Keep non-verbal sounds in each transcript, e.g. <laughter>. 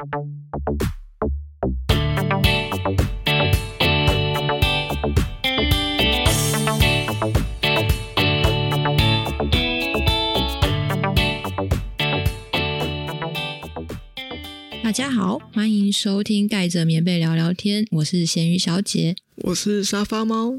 大家好，欢迎收听盖着棉被聊聊天，我是咸鱼小姐，我是沙发猫。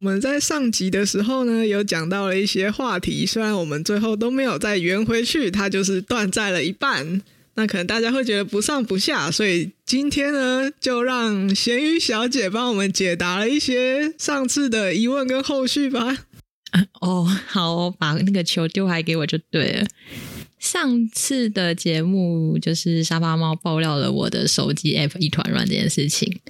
我们在上集的时候呢，有讲到了一些话题，虽然我们最后都没有再圆回去，它就是断在了一半。那可能大家会觉得不上不下，所以今天呢，就让咸鱼小姐帮我们解答了一些上次的疑问跟后续吧。<laughs> 哦，好，把那个球丢还给我就对了。上次的节目就是沙发猫爆料了我的手机 App 一团乱这件事情，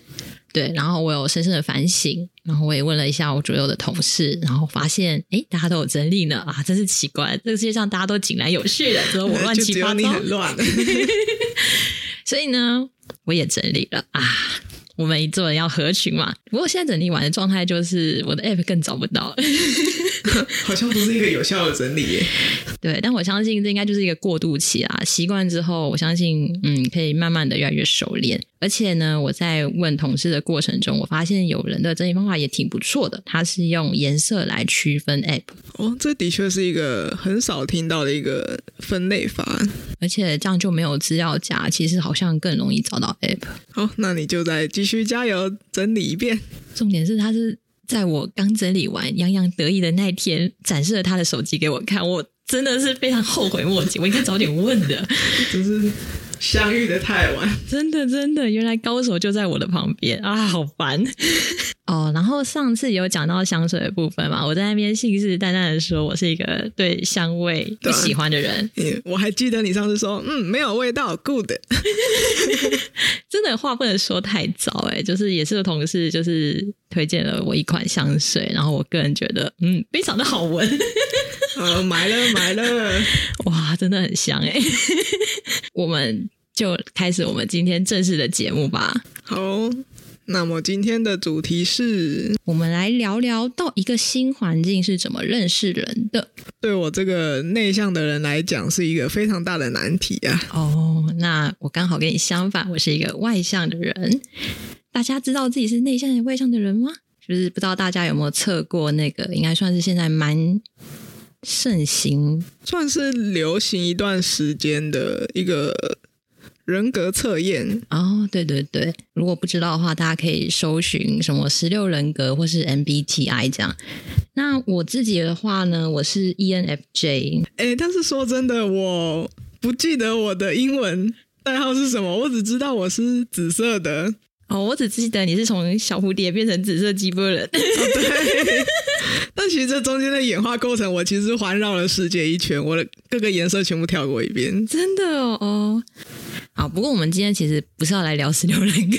对，然后我有深深的反省，然后我也问了一下我左右的同事，然后发现，诶，大家都有整理呢，啊，真是奇怪，这个世界上大家都井然有序的，只有我乱 <laughs> 七八糟，你很乱，<laughs> <laughs> 所以呢，我也整理了啊。我们一做人要合群嘛，不过现在整理完的状态就是我的 app 更找不到，好像不是一个有效的整理耶。对，但我相信这应该就是一个过渡期啊，习惯之后，我相信嗯，可以慢慢的越来越熟练。而且呢，我在问同事的过程中，我发现有人的整理方法也挺不错的，他是用颜色来区分 App。哦，这的确是一个很少听到的一个分类法，而且这样就没有资料夹，其实好像更容易找到 App。好，那你就再继续加油，整理一遍。重点是，他是在我刚整理完、洋洋得意的那天，展示了他的手机给我看，我真的是非常后悔莫及，我应该早点问的，<laughs> 就是。相遇的太晚，真的真的，原来高手就在我的旁边啊，好烦哦。然后上次有讲到香水的部分嘛，我在那边信誓旦旦的说，我是一个对香味不喜欢的人。我还记得你上次说，嗯，没有味道，good。<laughs> 真的话不能说太早哎，就是也是个同事，就是推荐了我一款香水，然后我个人觉得，嗯，非常的好闻。呃，买了买了，<laughs> 哇，真的很香哎！我们就开始我们今天正式的节目吧。好，那么今天的主题是，我们来聊聊到一个新环境是怎么认识人的。对我这个内向的人来讲，是一个非常大的难题啊。哦，那我刚好跟你相反，我是一个外向的人。大家知道自己是内向还是外向的人吗？就是不知道大家有没有测过那个，应该算是现在蛮。盛行算是流行一段时间的一个人格测验哦，对对对，如果不知道的话，大家可以搜寻什么十六人格或是 MBTI 这样。那我自己的话呢，我是 ENFJ。哎，但是说真的，我不记得我的英文代号是什么，我只知道我是紫色的。哦，我只记得你是从小蝴蝶变成紫色鸡波人。哦，对。<laughs> 但其实这中间的演化过程，我其实环绕了世界一圈，我的各个颜色全部跳过一遍。真的哦，哦，好。不过我们今天其实不是要来聊十六人格，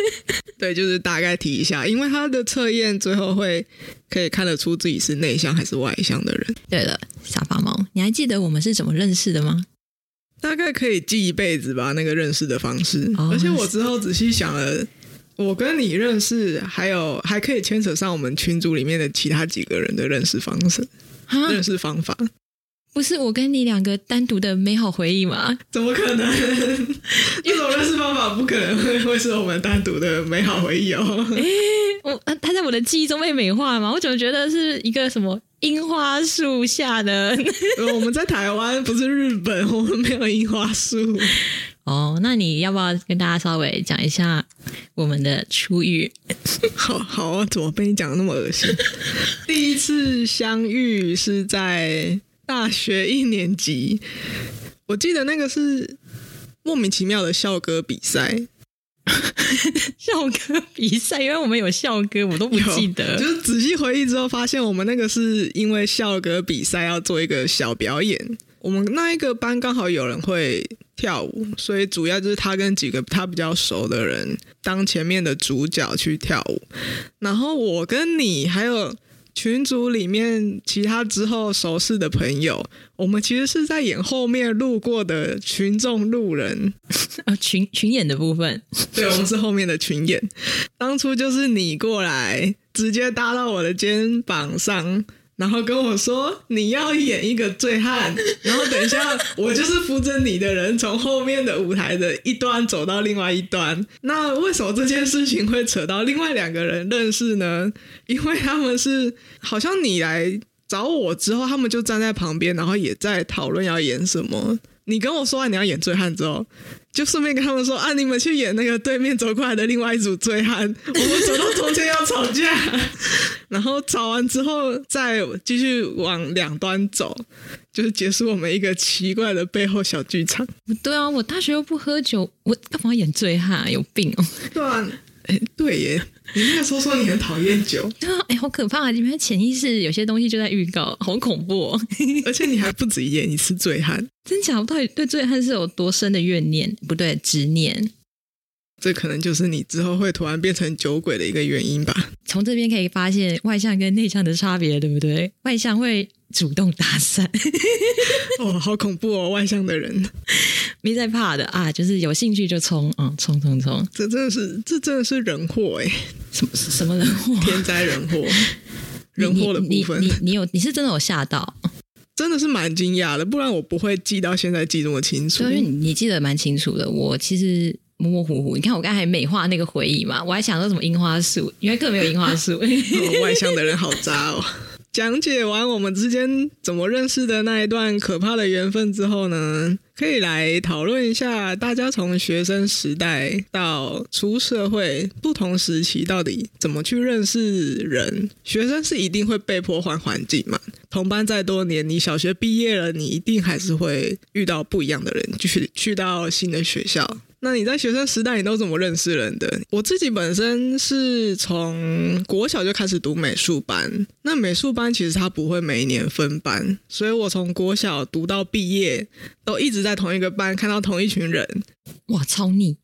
<laughs> 对，就是大概提一下，因为他的测验最后会可以看得出自己是内向还是外向的人。对了，沙发猫，你还记得我们是怎么认识的吗？大概可以记一辈子吧，那个认识的方式。哦，而且我之后仔细想了。我跟你认识，还有还可以牵扯上我们群组里面的其他几个人的认识方式、哈认识方法，不是我跟你两个单独的美好回忆吗？怎么可能？<laughs> 一种认识方法不可能会会是我们单独的美好回忆哦。我他在我的记忆中被美化吗？我怎么觉得是一个什么樱花树下的？我们在台湾，不是日本，我们没有樱花树。哦，那你要不要跟大家稍微讲一下我们的初遇？<laughs> 好好啊，怎么被你讲的那么恶心？<laughs> 第一次相遇是在大学一年级，我记得那个是莫名其妙的校歌比赛。<laughs> 校歌比赛，因为我们有校歌，我都不记得。就是仔细回忆之后，发现我们那个是因为校歌比赛要做一个小表演。我们那一个班刚好有人会跳舞，所以主要就是他跟几个他比较熟的人当前面的主角去跳舞，然后我跟你还有群组里面其他之后熟识的朋友，我们其实是在演后面路过的群众路人啊，群 <laughs> 群演的部分，对，我们是后面的群演。当初就是你过来直接搭到我的肩膀上。然后跟我说你要演一个醉汉，<laughs> 然后等一下我就是扶着你的人，从后面的舞台的一端走到另外一端。那为什么这件事情会扯到另外两个人认识呢？因为他们是好像你来找我之后，他们就站在旁边，然后也在讨论要演什么。你跟我说完你要演醉汉之后。就顺便跟他们说啊，你们去演那个对面走过来的另外一组醉汉，我们走到中间要吵架，然后找完之后再继续往两端走，就是结束我们一个奇怪的背后小剧场。对啊，我大学又不喝酒，我干嘛演醉汉啊？有病哦！对啊。哎，对耶，你那个时候说你很讨厌酒，对啊，哎，好可怕啊！你们潜意识有些东西就在预告，好恐怖哦！<laughs> 而且你还不止演一次醉汉，真假？我到底对醉汉是有多深的怨念？不对，执念。这可能就是你之后会突然变成酒鬼的一个原因吧。从这边可以发现外向跟内向的差别，对不对？外向会主动搭讪，<laughs> 哦，好恐怖哦！外向的人 <laughs> 没在怕的啊，就是有兴趣就冲，嗯，冲冲冲！这真的是，这真的是人祸哎，什么什么人祸？天灾人祸，<laughs> 人祸的部分。你你，有你是真的有吓到？真的是蛮惊讶的，不然我不会记到现在记这么清楚。因为你，你记得蛮清楚的，我其实。模模糊糊，你看我刚才美化那个回忆嘛，我还想说什么樱花树，因为根本没有樱花树。<laughs> 哦，外向的人好渣哦！<laughs> 讲解完我们之间怎么认识的那一段可怕的缘分之后呢，可以来讨论一下大家从学生时代到出社会不同时期到底怎么去认识人。学生是一定会被迫换环境嘛，同班再多年，你小学毕业了，你一定还是会遇到不一样的人，就是去到新的学校。那你在学生时代，你都怎么认识人的？我自己本身是从国小就开始读美术班，那美术班其实它不会每一年分班，所以我从国小读到毕业，都一直在同一个班，看到同一群人，哇，超腻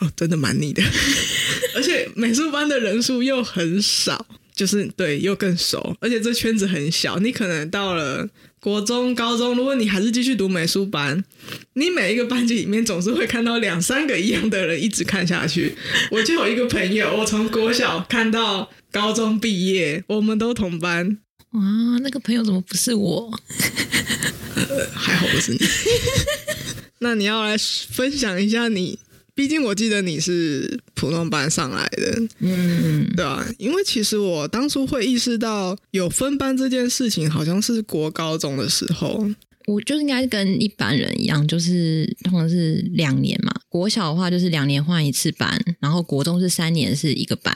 哦，真的蛮腻的，<laughs> 而且美术班的人数又很少，就是对，又更熟，而且这圈子很小，你可能到了。国中、高中，如果你还是继续读美术班，你每一个班级里面总是会看到两三个一样的人一直看下去。我就有一个朋友，我从国小看到高中毕业，我们都同班。哇，那个朋友怎么不是我？呃，<laughs> 还好不是你。<laughs> 那你要来分享一下你。毕竟我记得你是普通班上来的，嗯，对吧？因为其实我当初会意识到有分班这件事情，好像是国高中的时候。我就是应该跟一般人一样，就是通常是两年嘛。国小的话就是两年换一次班，然后国中是三年是一个班，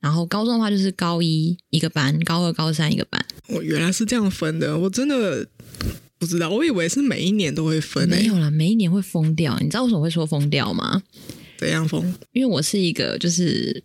然后高中的话就是高一一个班，高二、高三一个班。我原来是这样分的，我真的。不知道，我以为是每一年都会分。欸，没有啦，每一年会疯掉。你知道为什么会说疯掉吗？怎样疯？因为我是一个就是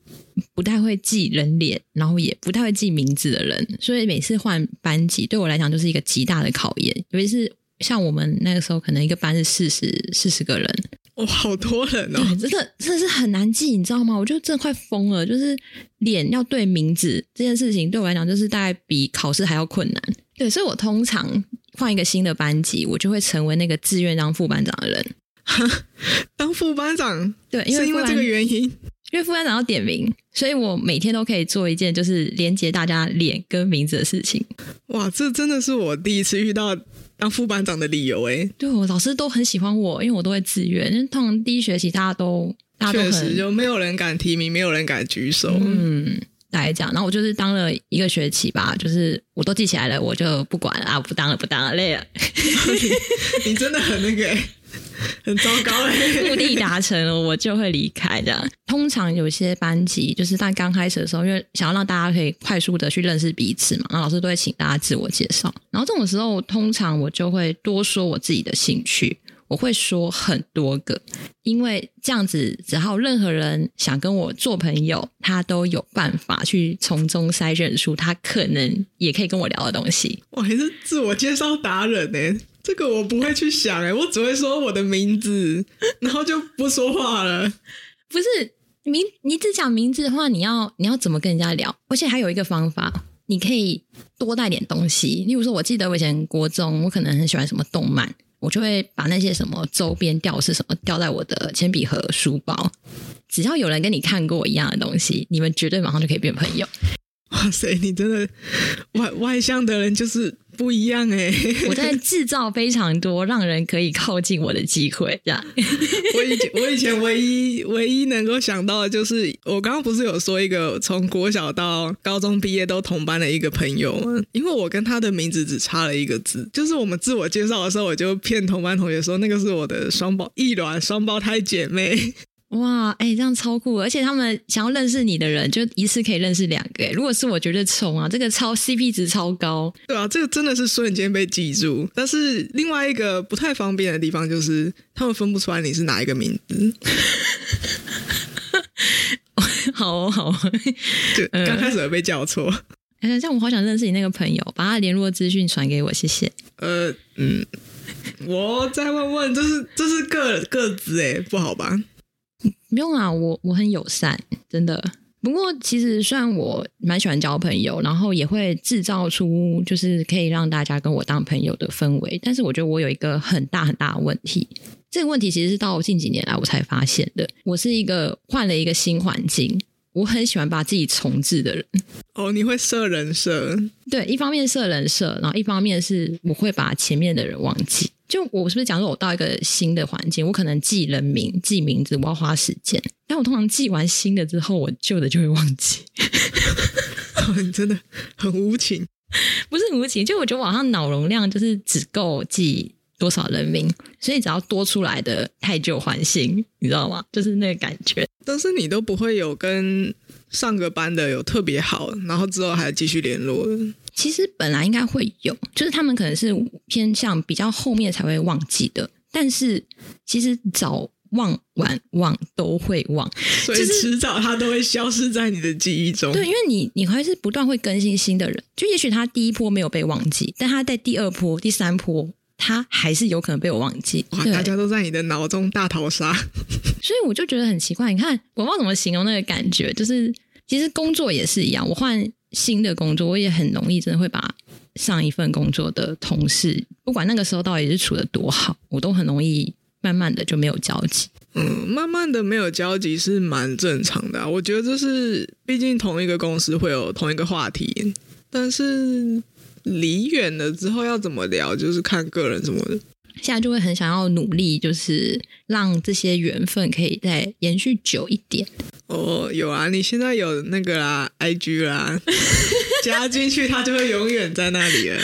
不太会记人脸，然后也不太会记名字的人，所以每次换班级对我来讲就是一个极大的考验。尤其是像我们那个时候，可能一个班是四十四十个人，哇，好多人哦，真的真的是很难记，你知道吗？我就真的快疯了，就是脸要对名字这件事情，对我来讲就是大概比考试还要困难。对，所以我通常。换一个新的班级，我就会成为那个自愿当副班长的人。<laughs> 当副班长，对，因为是因为这个原因，因为副班长要点名，所以我每天都可以做一件就是连接大家脸跟名字的事情。哇，这真的是我第一次遇到当副班长的理由诶。对，我老师都很喜欢我，因为我都会自愿。因为通常第一学期大家都，大家都很，确实就没有人敢提名，没有人敢举手。嗯。来讲，然后我就是当了一个学期吧，就是我都记起来了，我就不管了啊，不当了，不当了，累了。<laughs> 你真的很那个，很糟糕哎。<laughs> 目的达成了，我就会离开这样。通常有些班级就是在刚开始的时候，因为想要让大家可以快速的去认识彼此嘛，然后老师都会请大家自我介绍。然后这种时候，通常我就会多说我自己的兴趣。我会说很多个，因为这样子，只要任何人想跟我做朋友，他都有办法去从中筛选出他可能也可以跟我聊的东西。我还是自我介绍达人呢，这个我不会去想哎，我只会说我的名字，然后就不说话了。不是名，你只讲名字的话，你要你要怎么跟人家聊？而且还有一个方法，你可以多带点东西。例如说，我记得我以前国中，我可能很喜欢什么动漫。我就会把那些什么周边吊饰什么吊在我的铅笔盒、书包，只要有人跟你看过一样的东西，你们绝对马上就可以变朋友。哇塞，你真的外外向的人就是。不一样哎、欸！我在制造非常多让人可以靠近我的机会，这样。我以前我以前唯一唯一能够想到的就是，我刚刚不是有说一个从国小到高中毕业都同班的一个朋友吗？因为我跟他的名字只差了一个字，就是我们自我介绍的时候，我就骗同班同学说那个是我的双胞异卵双胞胎姐妹。哇，哎、欸，这样超酷！而且他们想要认识你的人，就一次可以认识两个。如果是我，绝对冲啊！这个超 CP 值超高，对啊，这个真的是瞬间被记住。但是另外一个不太方便的地方就是，他们分不出来你是哪一个名字。<laughs> 好哦，好哦，就 <laughs> 刚开始会被叫错。<laughs> 哎、呃，这样我好想认识你那个朋友，把他联络资讯传给我，谢谢。呃，嗯，我再问问，这是这是个个子哎，不好吧？不用啊，我我很友善，真的。不过其实虽然我蛮喜欢交朋友，然后也会制造出就是可以让大家跟我当朋友的氛围，但是我觉得我有一个很大很大的问题。这个问题其实是到近几年来我才发现的。我是一个换了一个新环境，我很喜欢把自己重置的人。哦，你会设人设？<laughs> 对，一方面设人设，然后一方面是我会把前面的人忘记。就我是不是讲说，我到一个新的环境，我可能记人名、记名字，我要花时间。但我通常记完新的之后，我旧的就会忘记。你真的很无情，<laughs> 不是无情，就我觉得网上脑容量就是只够记多少人名，所以只要多出来的太旧换新，你知道吗？就是那个感觉。但是你都不会有跟上个班的有特别好，然后之后还继续联络的。其实本来应该会有，就是他们可能是偏向比较后面才会忘记的，但是其实早忘晚忘都会忘，所以迟早他都会消失在你的记忆中。对，因为你你还是不断会更新新的人，就也许他第一波没有被忘记，但他在第二波、第三波，他还是有可能被我忘记。哇，大家都在你的脑中大逃杀，<laughs> 所以我就觉得很奇怪。你看，我不知道怎么形容那个感觉，就是其实工作也是一样，我换。新的工作，我也很容易真的会把上一份工作的同事，不管那个时候到底是处的多好，我都很容易慢慢的就没有交集。嗯，慢慢的没有交集是蛮正常的啊，我觉得这是毕竟同一个公司会有同一个话题，但是离远了之后要怎么聊，就是看个人什么的。现在就会很想要努力，就是让这些缘分可以再延续久一点。哦，有啊，你现在有那个啦，IG 啦，<laughs> 加进去它就会永远在那里了。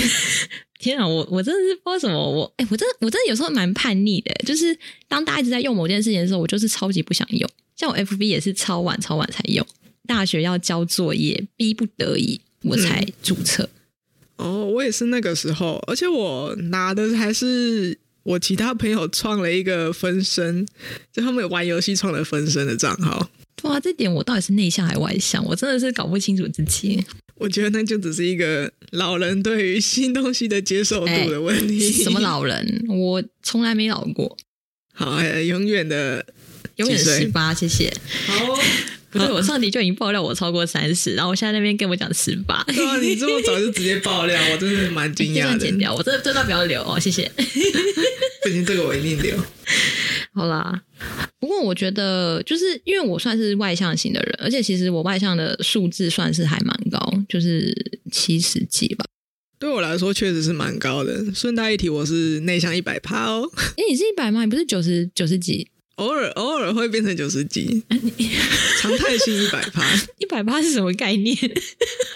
<laughs> 天啊，我我真的是不知道什么，我哎，我真的我真的有时候蛮叛逆的，就是当大家一直在用某件事情的时候，我就是超级不想用。像我 FB 也是超晚超晚才用，大学要交作业，逼不得已我才注册。嗯哦，我也是那个时候，而且我拿的还是我其他朋友创了一个分身，就他们玩游戏创了分身的账号。哇，这点我到底是内向还是外向？我真的是搞不清楚自己。我觉得那就只是一个老人对于新东西的接受度的问题。欸、什么老人？我从来没老过。好，欸、永远的永远十八，谢谢。好。不是，我上集就已经爆料我超过三十，然后我现在那边跟我讲十八。对啊，你这么早就直接爆料，我真的蛮惊讶的。<laughs> 这剪掉，我这这段不要留哦，谢谢。不行，这个我一定留。好啦，不过我觉得就是因为我算是外向型的人，而且其实我外向的数字算是还蛮高，就是七十几吧。对我来说确实是蛮高的。顺带一提，我是内向一百趴哦。哎，你是一百吗？你不是九十九十几？偶尔偶尔会变成九十几，常态性 <laughs> 一百趴。一百趴是什么概念？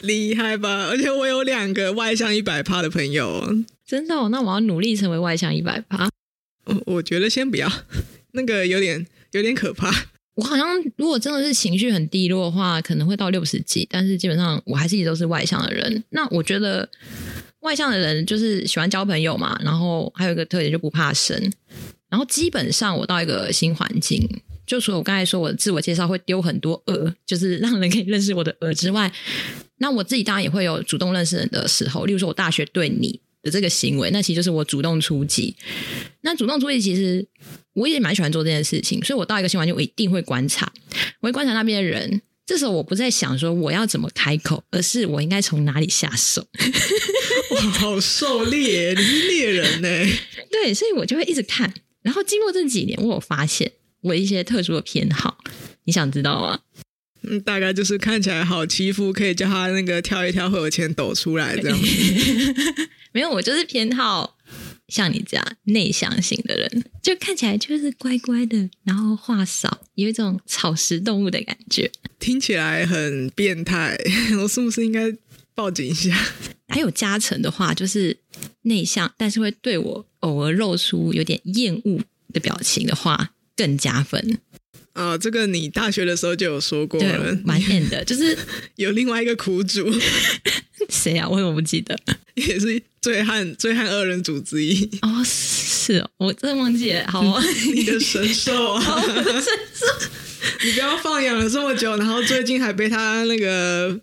厉害吧？而且我有两个外向一百趴的朋友，真的哦？那我要努力成为外向一百趴。我我觉得先不要，<laughs> 那个有点有点可怕。我好像如果真的是情绪很低落的话，可能会到六十几，但是基本上我还是一直都是外向的人。那我觉得外向的人就是喜欢交朋友嘛，然后还有一个特点就不怕生。然后基本上我到一个新环境，就除了我刚才说我的自我介绍会丢很多呃，就是让人可以认识我的呃之外，那我自己当然也会有主动认识人的时候。例如说，我大学对你的这个行为，那其实就是我主动出击。那主动出击，其实我也蛮喜欢做这件事情，所以我到一个新环境，我一定会观察，我会观察那边的人。这时候我不再想说我要怎么开口，而是我应该从哪里下手。哇，好狩猎，你是猎人呢？<laughs> 对，所以我就会一直看。然后经过这几年，我有发现我一些特殊的偏好，你想知道吗？嗯，大概就是看起来好欺负，可以叫他那个跳一跳会有钱抖出来这样。<laughs> 没有，我就是偏好像你这样内向型的人，就看起来就是乖乖的，然后话少，有一种草食动物的感觉。听起来很变态，<laughs> 我是不是应该报警一下？还有加成的话，就是内向，但是会对我偶尔露出有点厌恶的表情的话，更加分。啊、哦，这个你大学的时候就有说过了，蛮 end 的，就是 <laughs> 有另外一个苦主，<laughs> 谁啊？我怎么不记得？<laughs> 也是醉汉醉汉二人组之一。哦，是哦，我真的忘记了。好、哦，你的神兽啊，好神兽，你不要放养了这么久，然后最近还被他那个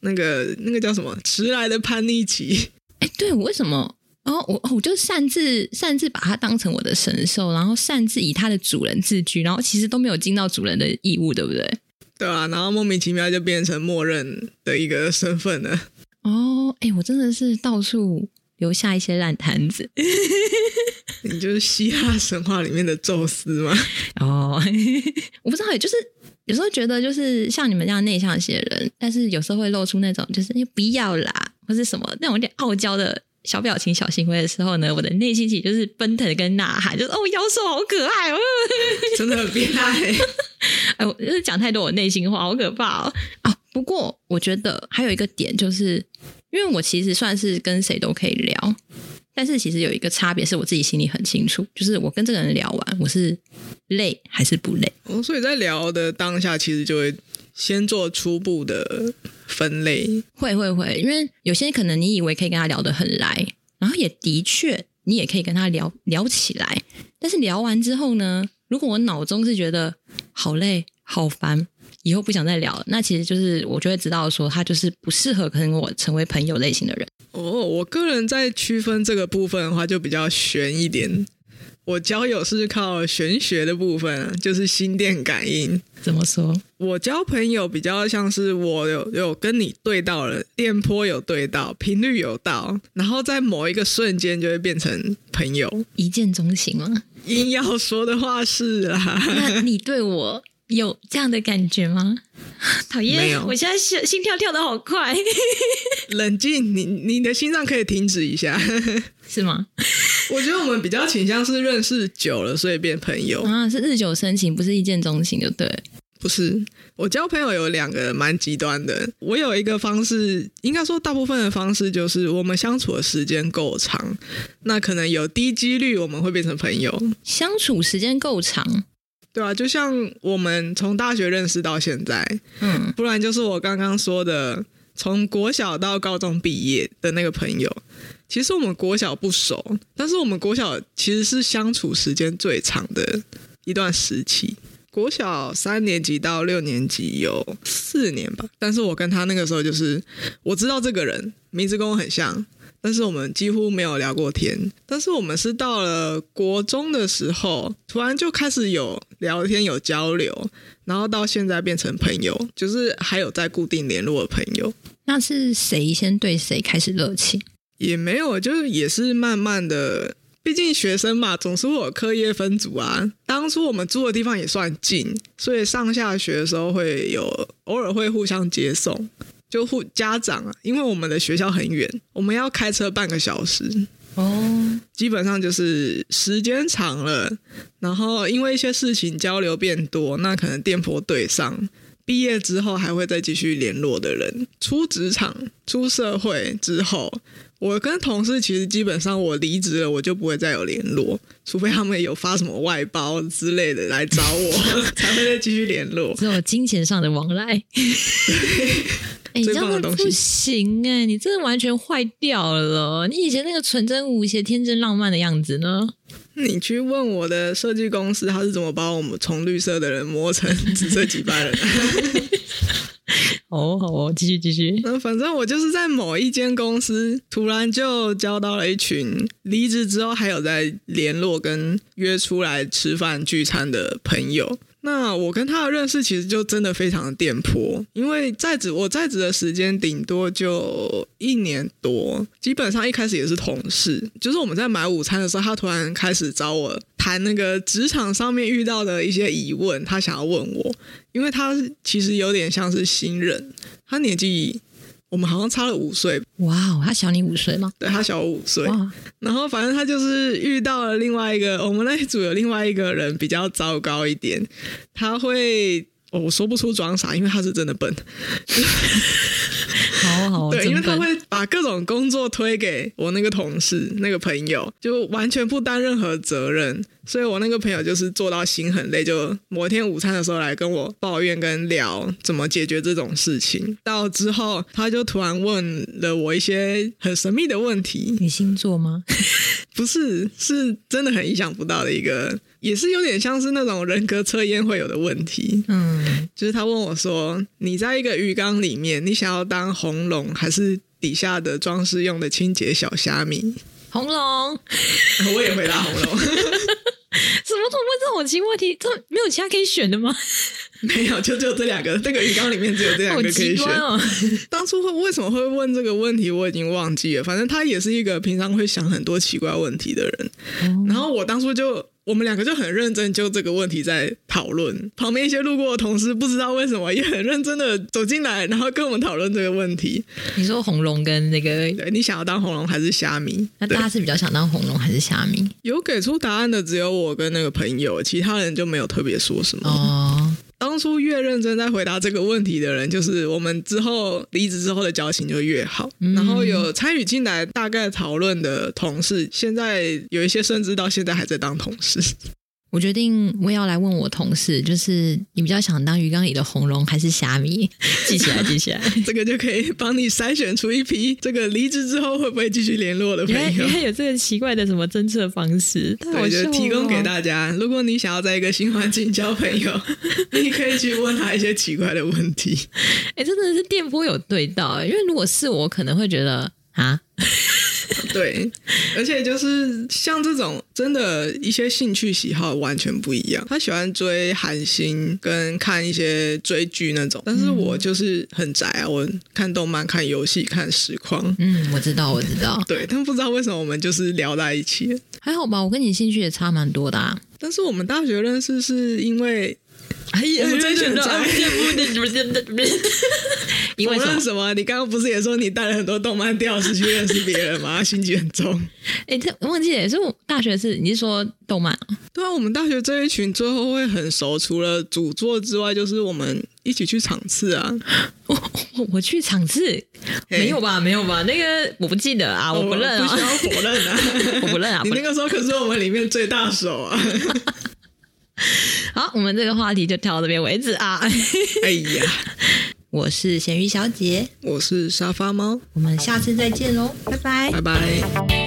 那个那个叫什么迟来的叛逆期。哎，对，我为什么？哦，我我就擅自擅自把它当成我的神兽，然后擅自以它的主人自居，然后其实都没有尽到主人的义务，对不对？对啊，然后莫名其妙就变成默认的一个身份了。哦，哎，我真的是到处留下一些烂摊子。<laughs> 你就是希腊神话里面的宙斯吗？<laughs> 哦，<laughs> 我不知道，也就是有时候觉得，就是像你们这样内向型的人，但是有时候会露出那种就是不要啦，或是什么那种有点傲娇的。小表情、小行为的时候呢，我的内心其实就是奔腾跟呐喊，就是哦，妖兽好可爱哦，<laughs> 真的很变态。<laughs> 哎，我就是讲太多我内心话，好可怕哦。啊，不过我觉得还有一个点，就是因为我其实算是跟谁都可以聊，但是其实有一个差别是我自己心里很清楚，就是我跟这个人聊完，我是累还是不累。哦，所以在聊的当下，其实就会先做初步的。分类会会会，因为有些可能你以为可以跟他聊得很来，然后也的确你也可以跟他聊聊起来，但是聊完之后呢，如果我脑中是觉得好累好烦，以后不想再聊了，那其实就是我就会知道说他就是不适合跟我成为朋友类型的人。哦，我个人在区分这个部分的话，就比较悬一点。我交友是靠玄学的部分，就是心电感应。怎么说？我交朋友比较像是我有有跟你对到了，电波有对到，频率有到，然后在某一个瞬间就会变成朋友，一见钟情吗？硬要说的话是啊。那你对我有这样的感觉吗？<laughs> 讨厌，我现在心心跳跳的好快。<laughs> 冷静，你你的心脏可以停止一下，是吗？我觉得我们比较倾向是认识久了，所以变朋友啊，是日久生情，不是一见钟情，就对。不是，我交朋友有两个蛮极端的。我有一个方式，应该说大部分的方式就是我们相处的时间够长，那可能有低几率我们会变成朋友。相处时间够长，对啊，就像我们从大学认识到现在，嗯，不然就是我刚刚说的，从国小到高中毕业的那个朋友。其实我们国小不熟，但是我们国小其实是相处时间最长的一段时期。国小三年级到六年级有四年吧，但是我跟他那个时候就是我知道这个人名字跟我很像，但是我们几乎没有聊过天。但是我们是到了国中的时候，突然就开始有聊天、有交流，然后到现在变成朋友，就是还有在固定联络的朋友。那是谁先对谁开始热情？也没有，就是也是慢慢的，毕竟学生嘛，总是会有课业分组啊。当初我们住的地方也算近，所以上下学的时候会有偶尔会互相接送，就互家长啊，因为我们的学校很远，我们要开车半个小时哦。基本上就是时间长了，然后因为一些事情交流变多，那可能电波对上。毕业之后还会再继续联络的人，出职场、出社会之后。我跟同事其实基本上，我离职了，我就不会再有联络，除非他们有发什么外包之类的来找我，<laughs> 才会再继续联络。只有金钱上的往来。<laughs> 哎、欸，你这样不行哎、欸，你真的完全坏掉了。你以前那个纯真无邪、天真浪漫的样子呢？<laughs> 你去问我的设计公司，他是怎么把我们从绿色的人磨成紫色几班人？<laughs> 哦，好哦，继续继续。<laughs> 那反正我就是在某一间公司，突然就交到了一群离职之后还有在联络跟约出来吃饭聚餐的朋友。那我跟他的认识其实就真的非常的颠簸，因为在职我在职的时间顶多就一年多，基本上一开始也是同事，就是我们在买午餐的时候，他突然开始找我谈那个职场上面遇到的一些疑问，他想要问我，因为他其实有点像是新人，他年纪。我们好像差了五岁，哇哦，他小你五岁吗？对，他小我五岁。然后反正他就是遇到了另外一个，我们那一组有另外一个人比较糟糕一点，他会，哦、我说不出装傻，因为他是真的笨。好好，对，因为他会把各种工作推给我那个同事、那个朋友，就完全不担任何责任。所以我那个朋友就是做到心很累，就某一天午餐的时候来跟我抱怨跟聊怎么解决这种事情。到之后，他就突然问了我一些很神秘的问题。你星座吗？<laughs> 不是，是真的很意想不到的一个，也是有点像是那种人格测验会有的问题。嗯，就是他问我说：“你在一个鱼缸里面，你想要当红龙，还是底下的装饰用的清洁小虾米？”红龙，<laughs> 我也回答红龙。<laughs> 怎么怎么问这种奇问题？这没有其他可以选的吗？<laughs> 没有，就只有这两个。这个鱼缸里面只有这两个可以选。哦、当初会为什么会问这个问题，我已经忘记了。反正他也是一个平常会想很多奇怪问题的人。哦、然后我当初就。我们两个就很认真就这个问题在讨论，旁边一些路过的同事不知道为什么也很认真的走进来，然后跟我们讨论这个问题。你说红龙跟那个，对，你想要当红龙还是虾米？那大家是比较想当红龙还是虾米？有给出答案的只有我跟那个朋友，其他人就没有特别说什么。哦。当初越认真在回答这个问题的人，就是我们之后离职之后的交情就越好。嗯、然后有参与进来大概讨论的同事，现在有一些甚至到现在还在当同事。我决定我也要来问我同事，就是你比较想当鱼缸里的红龙还是虾米？<laughs> 记起来，记起来，<laughs> 这个就可以帮你筛选出一批这个离职之后会不会继续联络的朋友。原来有这个奇怪的什么侦测方式，我就提供给大家。如果你想要在一个新环境交朋友，<laughs> 你可以去问他一些奇怪的问题。哎、欸，真的是电波有对到，因为如果是我，可能会觉得啊。对，而且就是像这种真的，一些兴趣喜好完全不一样。他喜欢追韩星，跟看一些追剧那种，但是我就是很宅啊，我看动漫、看游戏、看实况。嗯，我知道，我知道。对，但不知道为什么我们就是聊在一起。还好吧，我跟你兴趣也差蛮多的啊。但是我们大学认识是因为。哎呀，我们追寻宅，<laughs> 因为什么？你刚刚不是也说你带了很多动漫吊饰去认识别人吗？<laughs> 心机很重。哎、欸，这忘记了，是我大学是你是说动漫？对啊，我们大学这一群最后会很熟，除了主作之外，就是我们一起去场次啊。我 <laughs> 我去场次？没有吧？没有吧？那个我不记得啊，我不认啊，不需要否认啊，我不认啊。你那个时候可是我们里面最大手啊。<laughs> 好，我们这个话题就跳到这边为止啊！哎呀，<laughs> 我是咸鱼小姐，我是沙发猫，我们下次再见喽，拜拜，拜拜。